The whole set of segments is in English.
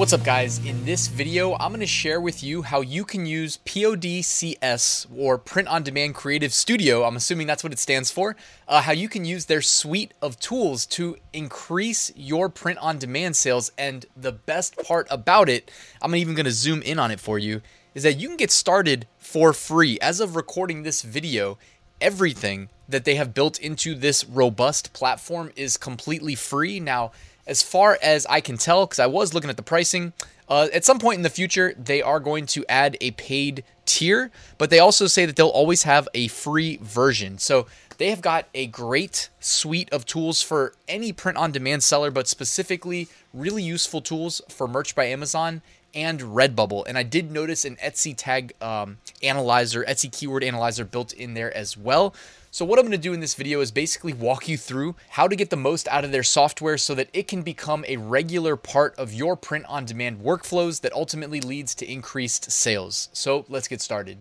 What's up guys? In this video, I'm going to share with you how you can use PODCS or Print on Demand Creative Studio, I'm assuming that's what it stands for, uh, how you can use their suite of tools to increase your print on demand sales. And the best part about it, I'm even going to zoom in on it for you, is that you can get started for free. As of recording this video, everything that they have built into this robust platform is completely free. Now, as far as I can tell, because I was looking at the pricing, uh, at some point in the future, they are going to add a paid tier, but they also say that they'll always have a free version. So they have got a great suite of tools for any print on demand seller, but specifically really useful tools for Merch by Amazon and Redbubble. And I did notice an Etsy tag um, analyzer, Etsy keyword analyzer built in there as well. So what I'm going to do in this video is basically walk you through how to get the most out of their software so that it can become a regular part of your print on demand workflows that ultimately leads to increased sales. So let's get started.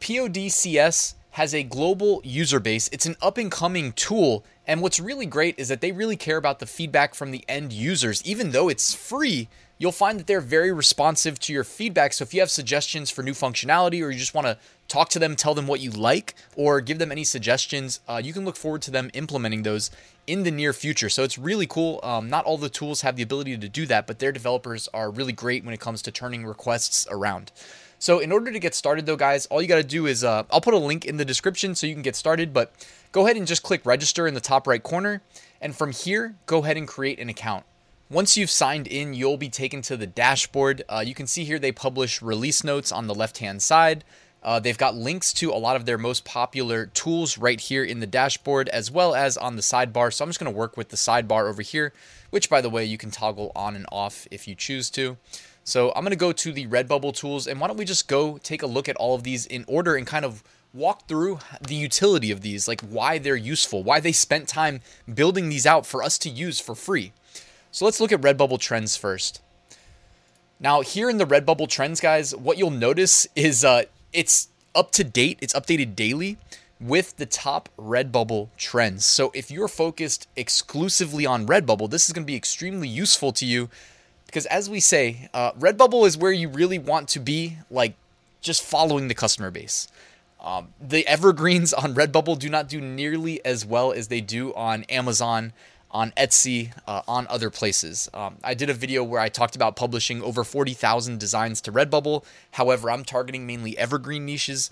PODCS has a global user base. It's an up and coming tool. And what's really great is that they really care about the feedback from the end users. Even though it's free, you'll find that they're very responsive to your feedback. So if you have suggestions for new functionality or you just want to talk to them, tell them what you like, or give them any suggestions, uh, you can look forward to them implementing those in the near future. So it's really cool. Um, not all the tools have the ability to do that, but their developers are really great when it comes to turning requests around. So in order to get started though, guys, all you got to do is uh, I'll put a link in the description so you can get started, but go ahead and just click register in the top right corner. And from here, go ahead and create an account. Once you've signed in, you'll be taken to the dashboard. Uh, you can see here they publish release notes on the left hand side. Uh, they've got links to a lot of their most popular tools right here in the dashboard, as well as on the sidebar. So I'm just going to work with the sidebar over here, which, by the way, you can toggle on and off if you choose to. So I'm going to go to the Redbubble tools, and why don't we just go take a look at all of these in order and kind of walk through the utility of these, like why they're useful, why they spent time building these out for us to use for free. So let's look at Redbubble trends first. Now, here in the Redbubble trends, guys, what you'll notice is uh, it's up to date, it's updated daily with the top Redbubble trends. So if you're focused exclusively on Redbubble, this is going to be extremely useful to you because as we say, uh, Redbubble is where you really want to be, like just following the customer base. Um, the evergreens on Redbubble do not do nearly as well as they do on Amazon, on Etsy, uh, on other places. Um, I did a video where I talked about publishing over 40,000 designs to Redbubble. However, I'm targeting mainly evergreen niches,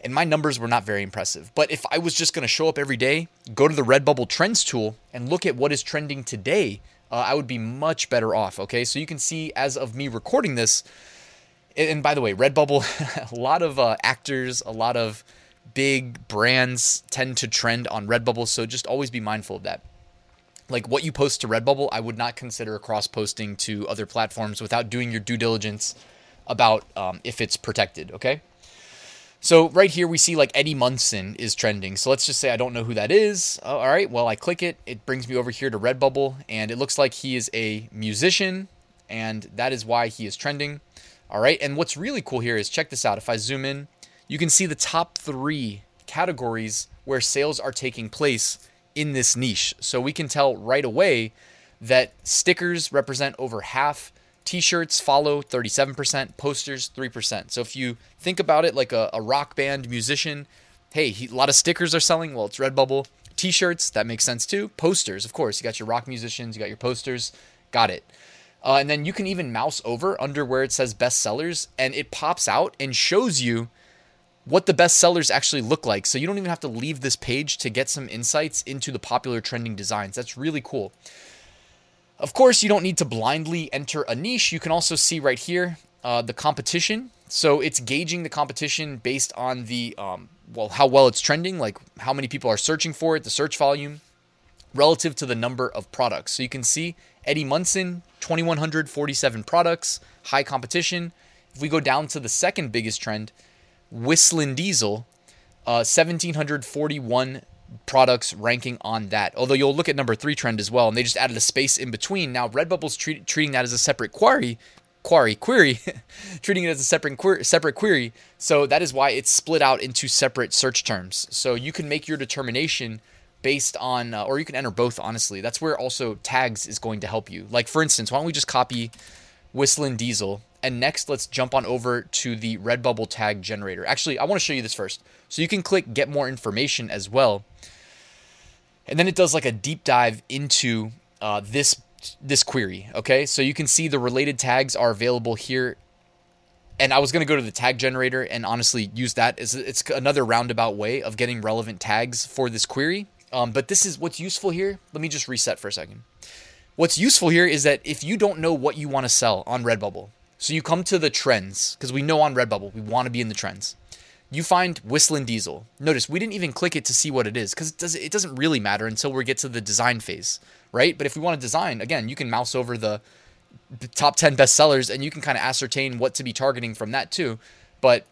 and my numbers were not very impressive. But if I was just going to show up every day, go to the Redbubble Trends tool, and look at what is trending today, uh, I would be much better off. Okay, so you can see as of me recording this, and by the way, Redbubble, a lot of uh, actors, a lot of big brands tend to trend on Redbubble, so just always be mindful of that. Like what you post to Redbubble, I would not consider cross posting to other platforms without doing your due diligence about um, if it's protected. Okay. So right here we see like Eddie Munson is trending. So let's just say I don't know who that is. Uh, all right, well I click it, it brings me over here to Redbubble, and it looks like he is a musician, and that is why he is trending. All right, and what's really cool here is check this out. If I zoom in, you can see the top three categories where sales are taking place in this niche. So we can tell right away that stickers represent over half T-shirts follow 37%, posters 3%. So if you think about it like a, a rock band musician, hey, he, a lot of stickers are selling. Well, it's Redbubble. T-shirts that makes sense too. Posters, of course, you got your rock musicians, you got your posters, got it. Uh, and then you can even mouse over under where it says best sellers, and it pops out and shows you what the best sellers actually look like. So you don't even have to leave this page to get some insights into the popular trending designs. That's really cool. Of course, you don't need to blindly enter a niche. You can also see right here uh, the competition. So it's gauging the competition based on the um, well how well it's trending, like how many people are searching for it, the search volume, relative to the number of products. So you can see Eddie Munson, 2,147 products, high competition. If we go down to the second biggest trend, Whistling Diesel, uh, 1,741 products ranking on that. Although you'll look at number three trend as well, and they just added a space in between. Now Redbubble's treat, treating that as a separate query, query, query, treating it as a separate query, separate query. So that is why it's split out into separate search terms. So you can make your determination based on, uh, or you can enter both. Honestly, that's where also tags is going to help you. Like for instance, why don't we just copy Whistling Diesel and next, let's jump on over to the Redbubble tag generator. Actually, I want to show you this first. So you can click get more information as well. And then it does like a deep dive into uh, this this query. Okay, so you can see the related tags are available here. And I was going to go to the tag generator and honestly use that as it's another roundabout way of getting relevant tags for this query. Um, but this is what's useful here. Let me just reset for a second. What's useful here is that if you don't know what you want to sell on Redbubble, so you come to the trends because we know on Redbubble we want to be in the trends. You find Whistling Diesel. Notice we didn't even click it to see what it is because it doesn't it doesn't really matter until we get to the design phase, right? But if we want to design, again, you can mouse over the, the top 10 bestsellers and you can kind of ascertain what to be targeting from that too. But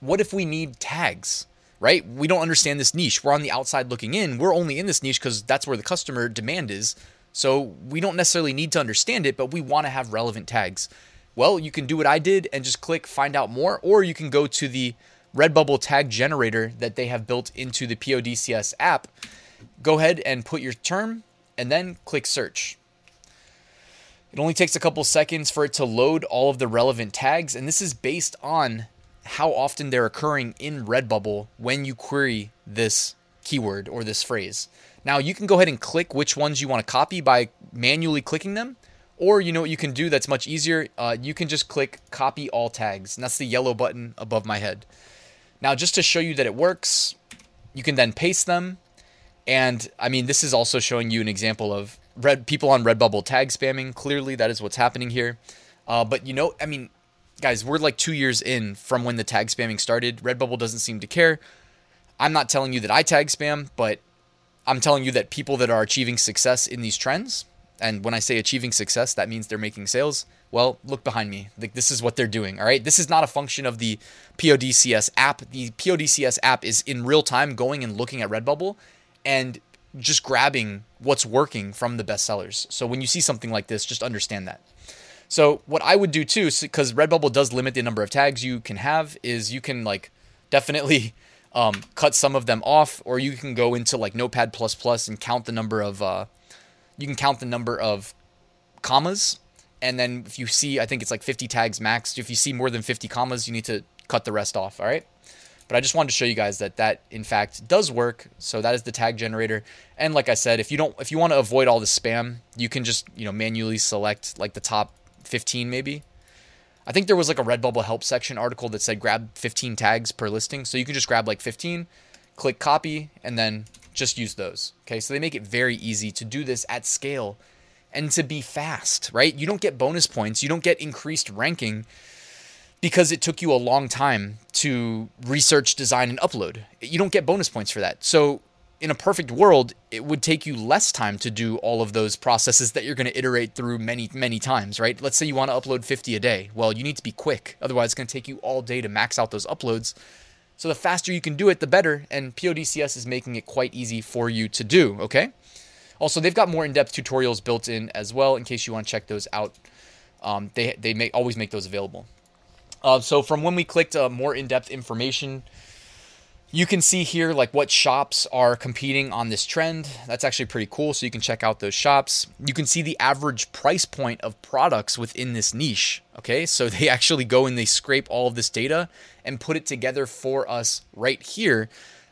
what if we need tags? Right? We don't understand this niche. We're on the outside looking in. We're only in this niche because that's where the customer demand is. So we don't necessarily need to understand it, but we want to have relevant tags. Well, you can do what I did and just click find out more, or you can go to the Redbubble tag generator that they have built into the PODCS app. Go ahead and put your term and then click search. It only takes a couple seconds for it to load all of the relevant tags, and this is based on how often they're occurring in Redbubble when you query this keyword or this phrase. Now, you can go ahead and click which ones you want to copy by manually clicking them, or you know what you can do that's much easier? Uh, you can just click copy all tags, and that's the yellow button above my head. Now, just to show you that it works, you can then paste them. And I mean, this is also showing you an example of red people on Redbubble tag spamming. Clearly, that is what's happening here. Uh, but you know, I mean, guys, we're like two years in from when the tag spamming started. Redbubble doesn't seem to care. I'm not telling you that I tag spam, but I'm telling you that people that are achieving success in these trends and when I say achieving success, that means they're making sales. Well, look behind me. Like this is what they're doing. All right. This is not a function of the PODCS app. The PODCS app is in real time going and looking at Redbubble and just grabbing what's working from the best sellers. So when you see something like this, just understand that. So what I would do too, because Redbubble does limit the number of tags you can have, is you can like definitely um, cut some of them off, or you can go into like Notepad and count the number of uh, you can count the number of commas. And then if you see i think it's like 50 tags max. If you see more than 50 commas you need to cut the rest off all right? But i just wanted to show you guys that that in fact does work. So that is the tag generator. And like i said if you don't if you want to avoid all the spam you can just you know manually select like the top 15 maybe. I think there was like a redbubble help section article that said grab 15 tags per listing. So you can just grab like 15 click copy and then just use those. Okay, so they make it very easy to do this at scale and to be fast, right? You don't get bonus points, you don't get increased ranking because it took you a long time to research, design, and upload. You don't get bonus points for that. So, in a perfect world, it would take you less time to do all of those processes that you're going to iterate through many, many times, right? Let's say you want to upload 50 a day. Well, you need to be quick. Otherwise, it's going to take you all day to max out those uploads. So the faster you can do it, the better. And PODCS is making it quite easy for you to do, okay? Also, they've got more in-depth tutorials built in as well in case you want to check those out. Um, they they make always make those available. Uh, so from when we clicked uh, more in-depth information, you can see here like what shops are competing on this trend. That's actually pretty cool. So you can check out those shops. You can see the average price point of products within this niche. Okay, so they actually go and they scrape all of this data and put it together for us right here.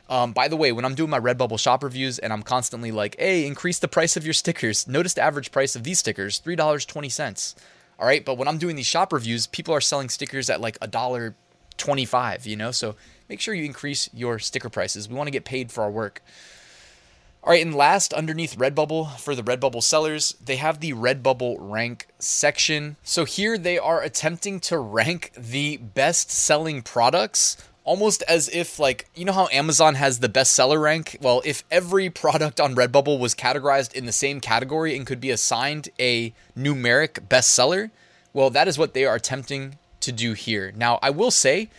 Um, by the way, when I'm doing my Redbubble shop reviews and I'm constantly like, hey, increase the price of your stickers, notice the average price of these stickers $3.20. All right, but when I'm doing these shop reviews, people are selling stickers at like a dollar 25, you know? So make sure you increase your sticker prices. We want to get paid for our work. All right, and last, underneath Redbubble, for the Redbubble sellers, they have the Redbubble rank section. So here they are attempting to rank the best selling products almost as if like you know how Amazon has the bestseller rank? Well, if every product on Redbubble was categorized in the same category and could be assigned a numeric bestseller, well, that is what they are attempting to do here. Now, I will say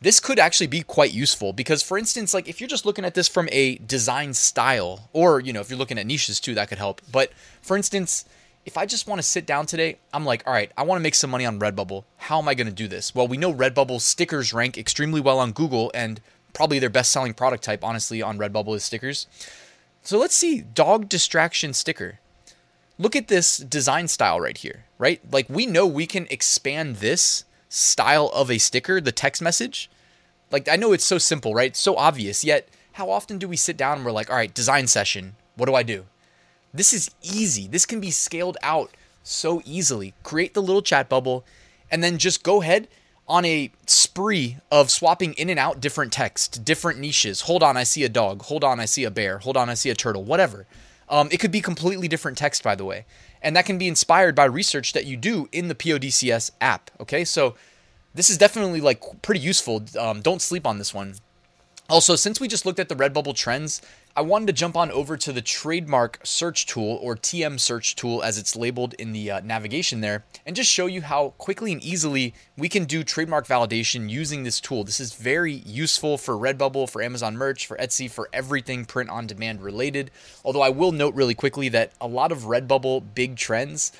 this could actually be quite useful because for instance like if you're just looking at this from a design style or you know if you're looking at niches too that could help but for instance if I just want to sit down today, I'm like, all right, I want to make some money on Redbubble. How am I going to do this? Well, we know Redbubble stickers rank extremely well on Google, and probably their best selling product type, honestly, on Redbubble is stickers. So let's see dog distraction sticker. Look at this design style right here, right? Like we know we can expand this style of a sticker, the text message. Like I know it's so simple, right? so obvious, yet how often do we sit down and we're like, all right, design session, what do I do? This is easy. This can be scaled out so easily. Create the little chat bubble and then just go ahead on a spree of swapping in and out different text, different niches. Hold on, I see a dog. Hold on, I see a bear. Hold on, I see a turtle. Whatever. Um, it could be completely different text, by the way. And that can be inspired by research that you do in the PODCS app. Okay, so this is definitely like pretty useful. Um, don't sleep on this one. Also, since we just looked at the Redbubble trends, I wanted to jump on over to the trademark search tool or TM search tool as it's labeled in the uh, navigation there and just show you how quickly and easily we can do trademark validation using this tool. This is very useful for Redbubble, for Amazon merch, for Etsy, for everything print on demand related. Although I will note really quickly that a lot of Redbubble big trends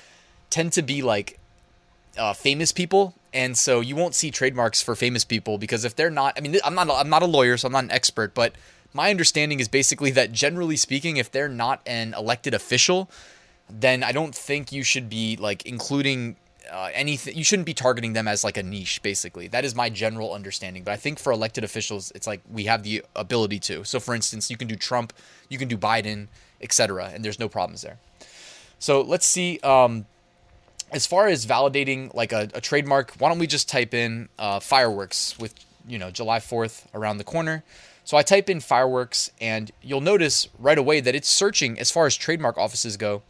tend to be like uh, famous people and so you won't see trademarks for famous people because if they're not i mean i'm not i'm not a lawyer so i'm not an expert but my understanding is basically that generally speaking if they're not an elected official then i don't think you should be like including uh, anything you shouldn't be targeting them as like a niche basically. That is my general understanding but i think for elected officials it's like we have the ability to. So for instance you can do trump you can do biden etc and there's no problems there. So let's see um, as far as validating like a, a trademark, why don't we just type in uh, fireworks with you know July 4th around the corner. So I type in fireworks, and you'll notice right away that it's searching as far as trademark offices go.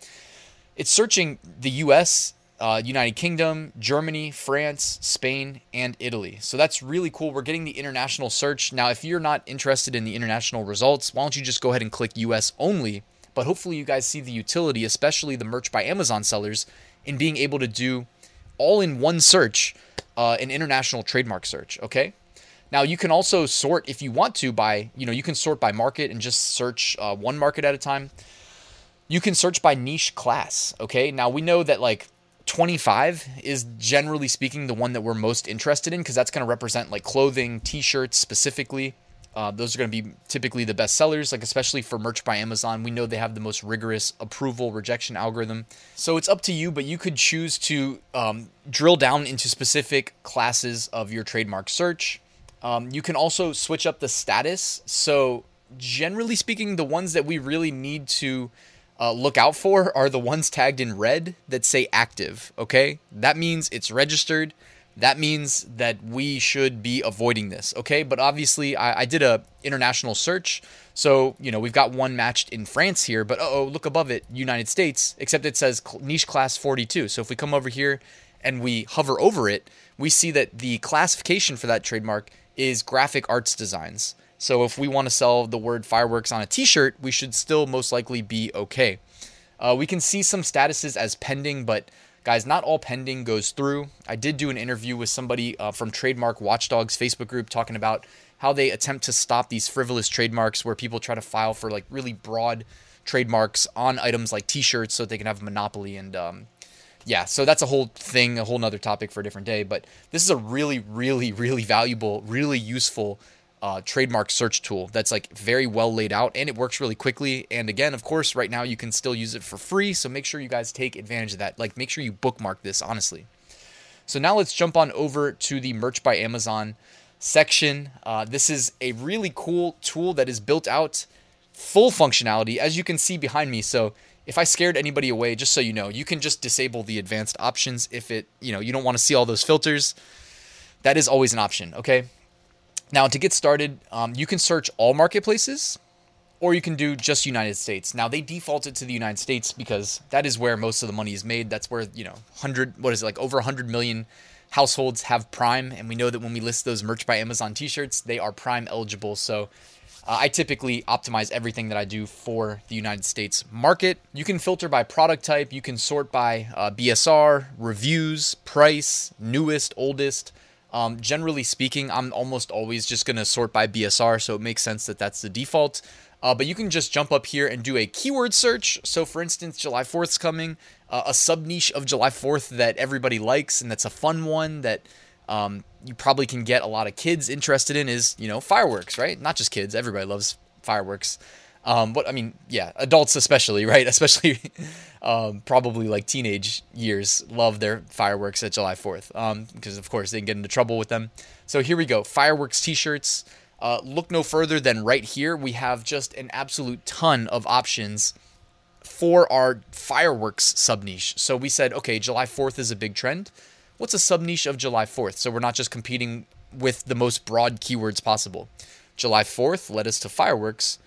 It's searching the U.S., uh, United Kingdom, Germany, France, Spain, and Italy. So that's really cool. We're getting the international search now. If you're not interested in the international results, why don't you just go ahead and click U.S. only? But hopefully, you guys see the utility, especially the merch by Amazon sellers in being able to do all in one search uh, an international trademark search. Okay. Now you can also sort if you want to by you know you can sort by market and just search uh, one market at a time. You can search by niche class. Okay. Now we know that like 25 is generally speaking the one that we're most interested in because that's going to represent like clothing, t-shirts specifically. Uh, those are going to be typically the best sellers, like especially for merch by Amazon. We know they have the most rigorous approval rejection algorithm. So it's up to you, but you could choose to um, drill down into specific classes of your trademark search. Um, you can also switch up the status. So, generally speaking, the ones that we really need to uh, look out for are the ones tagged in red that say active. Okay, that means it's registered that means that we should be avoiding this okay? But obviously i, I did a international search. So you know we've got one matched in france here but oh look above it united states except it says niche class 42 so if we come over here and we hover over it we see that the classification for that trademark is graphic arts designs. So if we want to sell the word fireworks on a t-shirt we should still most likely be okay. Uh, we can see some statuses as pending but Guys, not all pending goes through. I did do an interview with somebody uh, from Trademark Watchdogs Facebook group talking about how they attempt to stop these frivolous trademarks where people try to file for like really broad trademarks on items like t-shirts so they can have a monopoly and um, yeah so that's a whole thing a whole nother topic for a different day but this is a really really really valuable really useful uh, trademark search tool that's like very well laid out and it works really quickly. And again, of course, right now you can still use it for free. So make sure you guys take advantage of that. Like, make sure you bookmark this, honestly. So now let's jump on over to the Merch by Amazon section. Uh, this is a really cool tool that is built out full functionality, as you can see behind me. So if I scared anybody away, just so you know, you can just disable the advanced options if it, you know, you don't want to see all those filters. That is always an option, okay? Now, to get started, um, you can search all marketplaces or you can do just United States. Now, they defaulted to the United States because that is where most of the money is made. That's where, you know, 100, what is it, like over 100 million households have Prime. And we know that when we list those merch by Amazon t shirts, they are Prime eligible. So uh, I typically optimize everything that I do for the United States market. You can filter by product type, you can sort by uh, BSR, reviews, price, newest, oldest Um, generally speaking, I'm almost always just going to sort by BSR, so it makes sense that that's the default. Uh, but you can just jump up here and do a keyword search. So, for instance, July 4th's coming, uh, a sub niche of July 4th that everybody likes and that's a fun one that um, you probably can get a lot of kids interested in is, you know, fireworks, right? Not just kids, everybody loves fireworks. Um, but I mean, yeah, adults especially, right? Especially um, probably like teenage years love their fireworks at July 4th um, because, of course, they can get into trouble with them. So here we go fireworks t shirts. Uh, look no further than right here. We have just an absolute ton of options for our fireworks sub niche. So we said, okay, July 4th is a big trend. What's a sub niche of July 4th? So we're not just competing with the most broad keywords possible. July 4th led us to fireworks.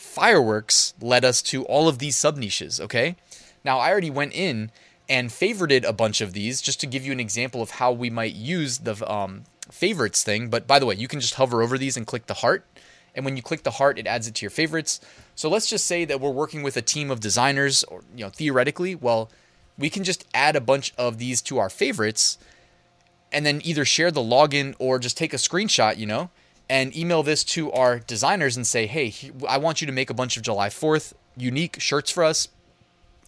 Fireworks led us to all of these sub niches, okay? Now, I already went in and favorited a bunch of these just to give you an example of how we might use the um, favorites thing. But by the way, you can just hover over these and click the heart. And when you click the heart, it adds it to your favorites. So let's just say that we're working with a team of designers, or you know, theoretically, well, we can just add a bunch of these to our favorites and then either share the login or just take a screenshot, you know, and email this to our designers and say, hey, I want you to make a bunch of July 4th unique shirts for us.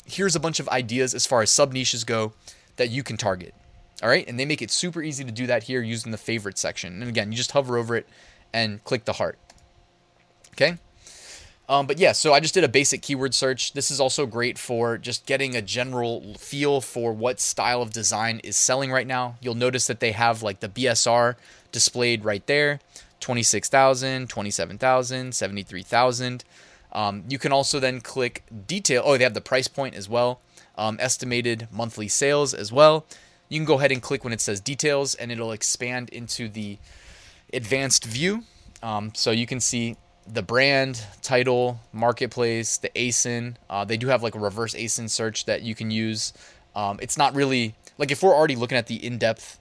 Here's a bunch of ideas as far as sub niches go that you can target. All right. And they make it super easy to do that here using the favorite section. And again, you just hover over it and click the heart. Okay. Um, but yeah, so I just did a basic keyword search. This is also great for just getting a general feel for what style of design is selling right now. You'll notice that they have like the BSR displayed right there 26,000, 27,000, 73,000. Um, you can also then click detail. Oh, they have the price point as well, um, estimated monthly sales as well. You can go ahead and click when it says details and it'll expand into the advanced view. Um, so you can see the brand, title, marketplace, the ASIN. Uh, they do have like a reverse ASIN search that you can use. Um, it's not really like if we're already looking at the in depth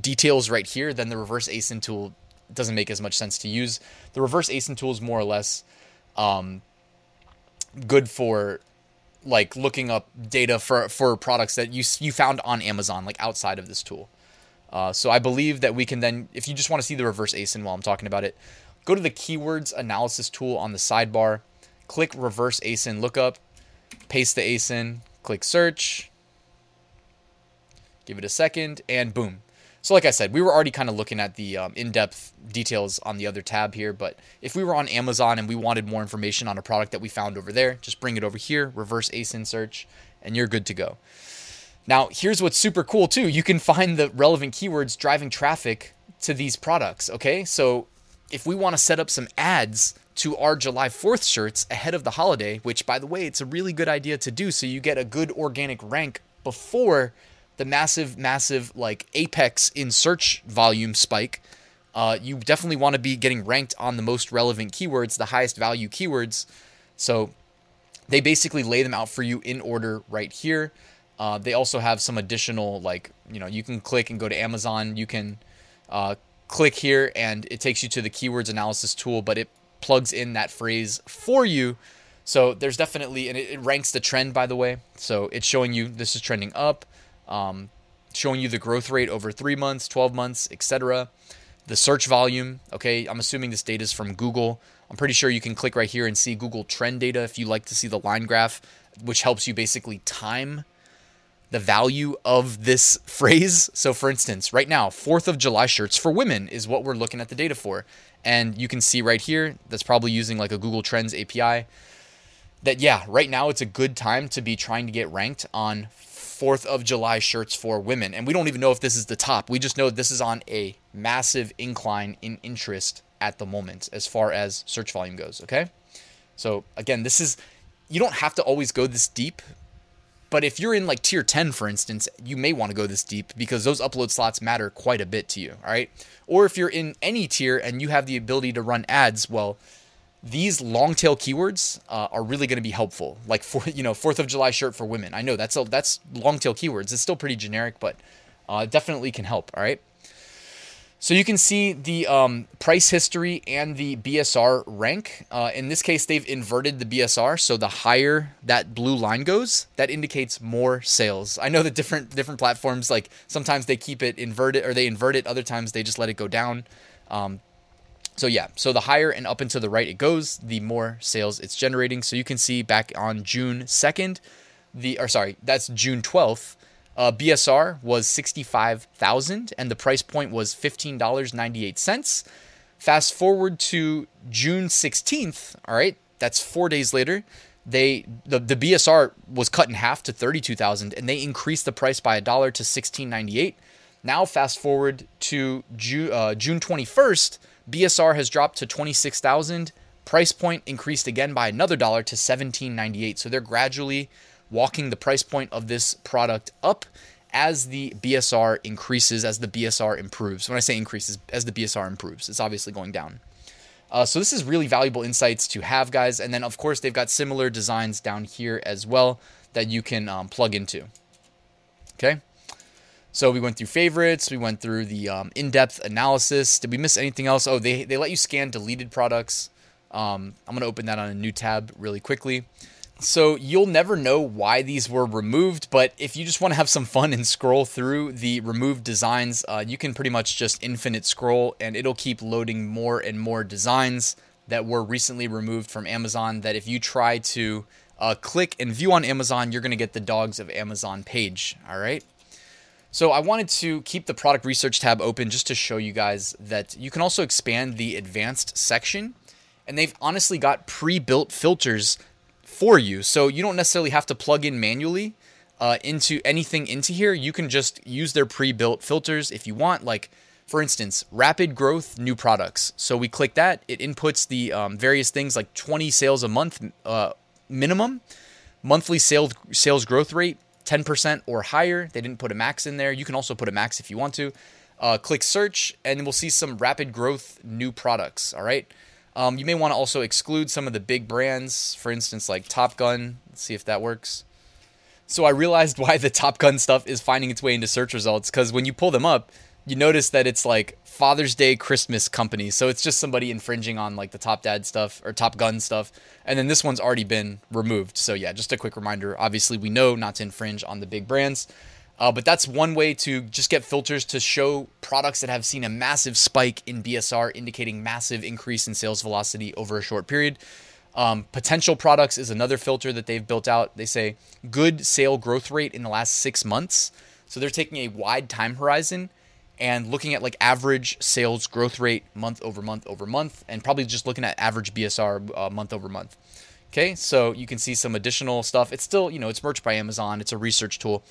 details right here, then the reverse ASIN tool doesn't make as much sense to use. The reverse ASIN tool is more or less um, good for like looking up data for for products that you you found on Amazon, like outside of this tool. Uh, so I believe that we can then, if you just want to see the reverse ASIN while I'm talking about it, Go to the keywords analysis tool on the sidebar, click reverse ASIN lookup, paste the ASIN, click search, give it a second, and boom. So, like I said, we were already kind of looking at the um, in depth details on the other tab here, but if we were on Amazon and we wanted more information on a product that we found over there, just bring it over here, reverse ASIN search, and you're good to go. Now, here's what's super cool too. You can find the relevant keywords driving traffic to these products, okay? So, if we want to set up some ads to our July 4th shirts ahead of the holiday, which by the way, it's a really good idea to do so you get a good organic rank before the massive, massive like apex in search volume spike. Uh, you definitely want to be getting ranked on the most relevant keywords, the highest value keywords. So they basically lay them out for you in order right here. Uh, they also have some additional, like, you know, you can click and go to Amazon. You can uh, click here and it takes you to the keywords analysis tool, but it plugs in that phrase for you. So there's definitely, and it, ranks the trend, by the way. So it's showing you this is trending up, um, showing you the growth rate over three months, 12 months, etc. The search volume, okay, I'm assuming this data is from Google. I'm pretty sure you can click right here and see Google trend data if you like to see the line graph, which helps you basically time the value of this phrase. So, for instance, right now, 4th of July shirts for women is what we're looking at the data for. And you can see right here, that's probably using like a Google Trends API, that yeah, right now it's a good time to be trying to get ranked on 4th of July shirts for women. And we don't even know if this is the top. We just know this is on a massive incline in interest at the moment as far as search volume goes. Okay. So, again, this is, you don't have to always go this deep but if you're in like tier 10, for instance, you may want to go this deep because those upload slots matter quite a bit to you. All right. Or if you're in any tier and you have the ability to run ads, well, these long tail keywords uh, are really going to be helpful. Like for you know Fourth of July shirt for women. I know that's a, that's long tail keywords. It's still pretty generic, but uh, definitely can help. All right. So you can see the um, price history and the BSR rank. Uh, in this case, they've inverted the BSR, so the higher that blue line goes, that indicates more sales. I know that different different platforms like sometimes they keep it inverted or they invert it, other times they just let it go down. Um, so yeah, so the higher and up and to the right it goes, the more sales it's generating. So you can see back on June 2nd, the or sorry, that's June 12th uh, BSR was 65,000 and the price point was $15.98. Fast forward to June 16th, all right? That's 4 days later. They the, the BSR was cut in half to 32,000 and they increased the price by a dollar to 16.98. Now fast forward to Ju- uh, June 21st, BSR has dropped to 26,000. Price point increased again by another dollar to 17.98. So they're gradually walking the price point of this product up as the BSR increases, as the BSR improves. When I say increases, as the BSR improves, it's obviously going down. Uh, so this is really valuable insights to have, guys. And then of course they've got similar designs down here as well that you can um, plug into. Okay. So we went through favorites, we went through the um, in-depth analysis. Did we miss anything else? Oh, they they let you scan deleted products. Um, I'm gonna open that on a new tab really quickly. So you'll never know why these were removed, but if you just want to have some fun and scroll through the removed designs, uh, you can pretty much just infinite scroll and it'll keep loading more and more designs that were recently removed from Amazon. That if you try to uh, click and view on Amazon, you're going to get the Dogs of Amazon page. All right. So I wanted to keep the product research tab open just to show you guys that you can also expand the advanced section. And they've honestly got pre built filters for you. So you don't necessarily have to plug in manually uh, into anything into here. You can just use their pre-built filters if you want. Like for instance, rapid growth new products. So we click that. It inputs the um, various things like 20 sales a month uh, minimum, monthly sales sales growth rate 10% or higher. They didn't put a max in there. You can also put a max if you want to. Uh, click search, and we'll see some rapid growth new products. All right. Um, you may want to also exclude some of the big brands, for instance, like Top Gun. Let's see if that works. So I realized why the Top Gun stuff is finding its way into search results because when you pull them up, you notice that it's like Father's Day Christmas company. So it's just somebody infringing on like the Top Dad stuff or Top Gun stuff. And then this one's already been removed. So yeah, just a quick reminder. Obviously, we know not to infringe on the big brands. Uh, but that's one way to just get filters to show products that have seen a massive spike in BSR, indicating massive increase in sales velocity over a short period. Um, potential products is another filter that they've built out. They say good sale growth rate in the last six months. So they're taking a wide time horizon and looking at like average sales growth rate month over month over month, and probably just looking at average BSR uh, month over month. Okay, so you can see some additional stuff. It's still, you know, it's merch by Amazon. It's a research tool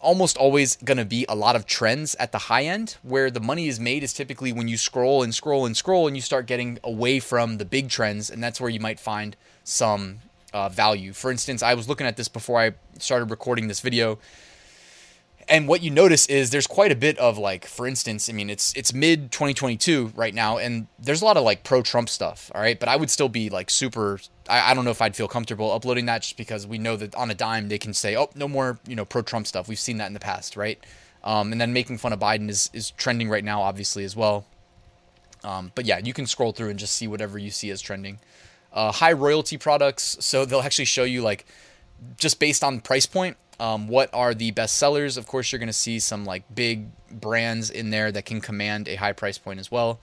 almost always going to be a lot of trends at the high end where the money is made is typically when you scroll and scroll and scroll and you start getting away from the big trends and that's where you might find some uh, value for instance i was looking at this before i started recording this video and what you notice is there's quite a bit of like for instance i mean it's it's mid 2022 right now and there's a lot of like pro trump stuff all right? But i would still be like super I, I don't know if i'd feel comfortable uploading that just because we know that on a dime they can say oh no more you know pro trump stuff. We've seen that in the past right? Um, and then making fun of biden is is trending right now obviously as well. Um, but yeah you can scroll through and just see whatever you see as trending. Uh, high royalty products so they'll actually show you like just based on price point um, what are the best sellers? Of course, you're going to see some like big brands in there that can command a high price point as well.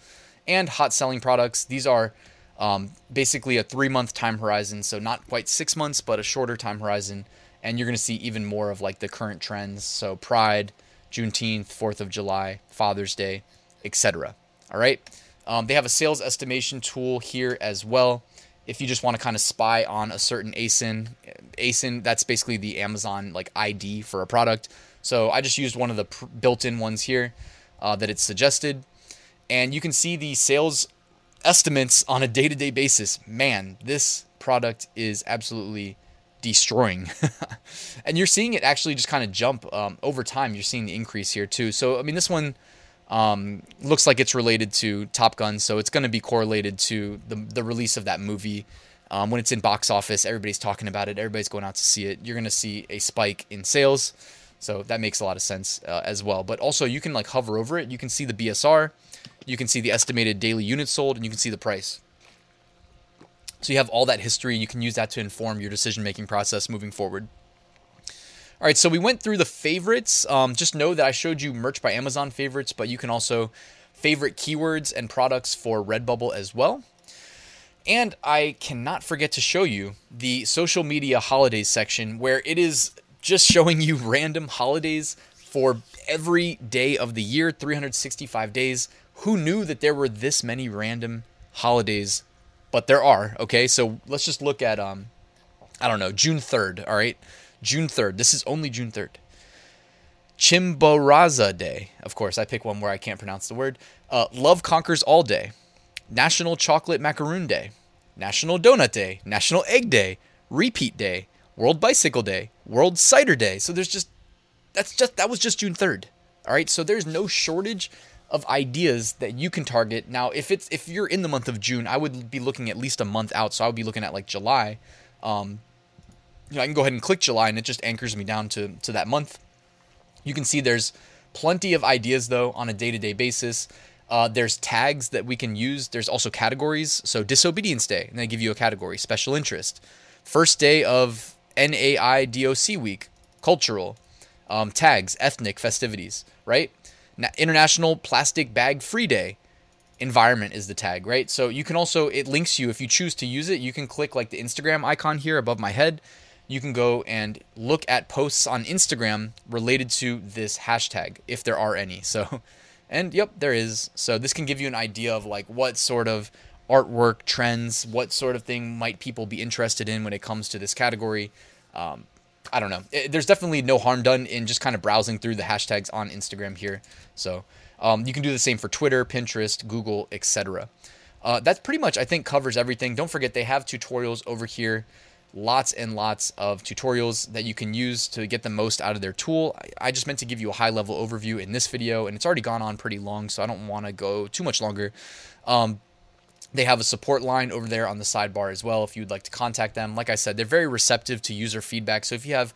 And hot selling products. These are um, basically a three month time horizon. So not quite six months, but a shorter time horizon. And you're going to see even more of like the current trends. So Pride, Juneteenth, 4th of July, Father's Day, etc. All right. Um, they have a sales estimation tool here as well if you just want to kind of spy on a certain ASIN, ASIN that's basically the Amazon like ID for a product. So I just used one of the pr- built-in ones here uh, that it suggested, and you can see the sales estimates on a day-to-day basis. Man, this product is absolutely destroying, and you're seeing it actually just kind of jump um, over time. You're seeing the increase here too. So I mean, this one um, looks like it's related to Top Gun, so it's going to be correlated to the the release of that movie. Um, when it's in box office, everybody's talking about it. Everybody's going out to see it. You're going to see a spike in sales. So that makes a lot of sense uh, as well. But also, you can like hover over it. You can see the BSR, you can see the estimated daily units sold, and you can see the price. So you have all that history. You can use that to inform your decision making process moving forward. All right, so we went through the favorites. Um, just know that I showed you merch by Amazon favorites, but you can also favorite keywords and products for Redbubble as well. And I cannot forget to show you the social media holidays section where it is just showing you random holidays for every day of the year, 365 days. Who knew that there were this many random holidays? But there are, okay? So let's just look at um I don't know, June 3rd, all right? June 3rd. This is only June 3rd. Chimborazo Day. Of course, I pick one where I can't pronounce the word. Uh, Love Conquers All Day. National Chocolate Macaroon Day. National Donut Day. National Egg Day. Repeat Day. World Bicycle Day. World Cider Day. So there's just that's just that was just June 3rd. All right? So there's no shortage of ideas that you can target. Now, if it's if you're in the month of June, I would be looking at least a month out. So I would be looking at like July. Um, you know, I can go ahead and click July and it just anchors me down to to that month. You can see there's plenty of ideas though on a day-to-day basis. Uh, there's tags that we can use. There's also categories. So disobedience day, and they give you a category. Special interest. First day of NAIDOC week. Cultural. Um, tags. Ethnic festivities. Right. Na- International Plastic Bag Free Day. Environment is the tag, right? So you can also it links you if you choose to use it. You can click like the Instagram icon here above my head. You can go and look at posts on Instagram related to this hashtag if there are any. So and yep, there is. So this can give you an idea of like what sort of artwork trends, what sort of thing might people be interested in when it comes to this category. Um, I don't know. It, there's definitely no harm done in just kind of browsing through the hashtags on Instagram here. So um, you can do the same for Twitter, Pinterest, Google, etc. Uh, that pretty much I think covers everything. Don't forget they have tutorials over here lots and lots of tutorials that you can use to get the most out of their tool. I just meant to give you a high level overview in this video, and it's already gone on pretty long, so I don't want to go too much longer. Um, they have a support line over there on the sidebar as well if you'd like to contact them. Like I said, they're very receptive to user feedback. So if you have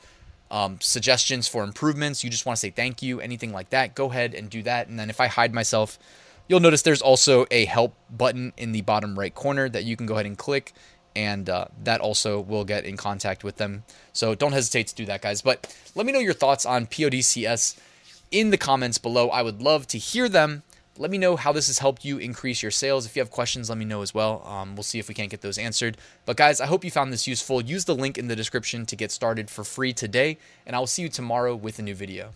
um, suggestions for improvements, you just want to say thank you, anything like that, go ahead and do that. And then if I hide myself, you'll notice there's also a help button in the bottom right corner that you can go ahead and click and uh, that also will get in contact with them. So don't hesitate to do that, guys. But let me know your thoughts on PODCS in the comments below. I would love to hear them. Let me know how this has helped you increase your sales. If you have questions, let me know as well. Um, we'll see if we can't get those answered. But guys, I hope you found this useful. Use the link in the description to get started for free today, and I will see you tomorrow with a new video.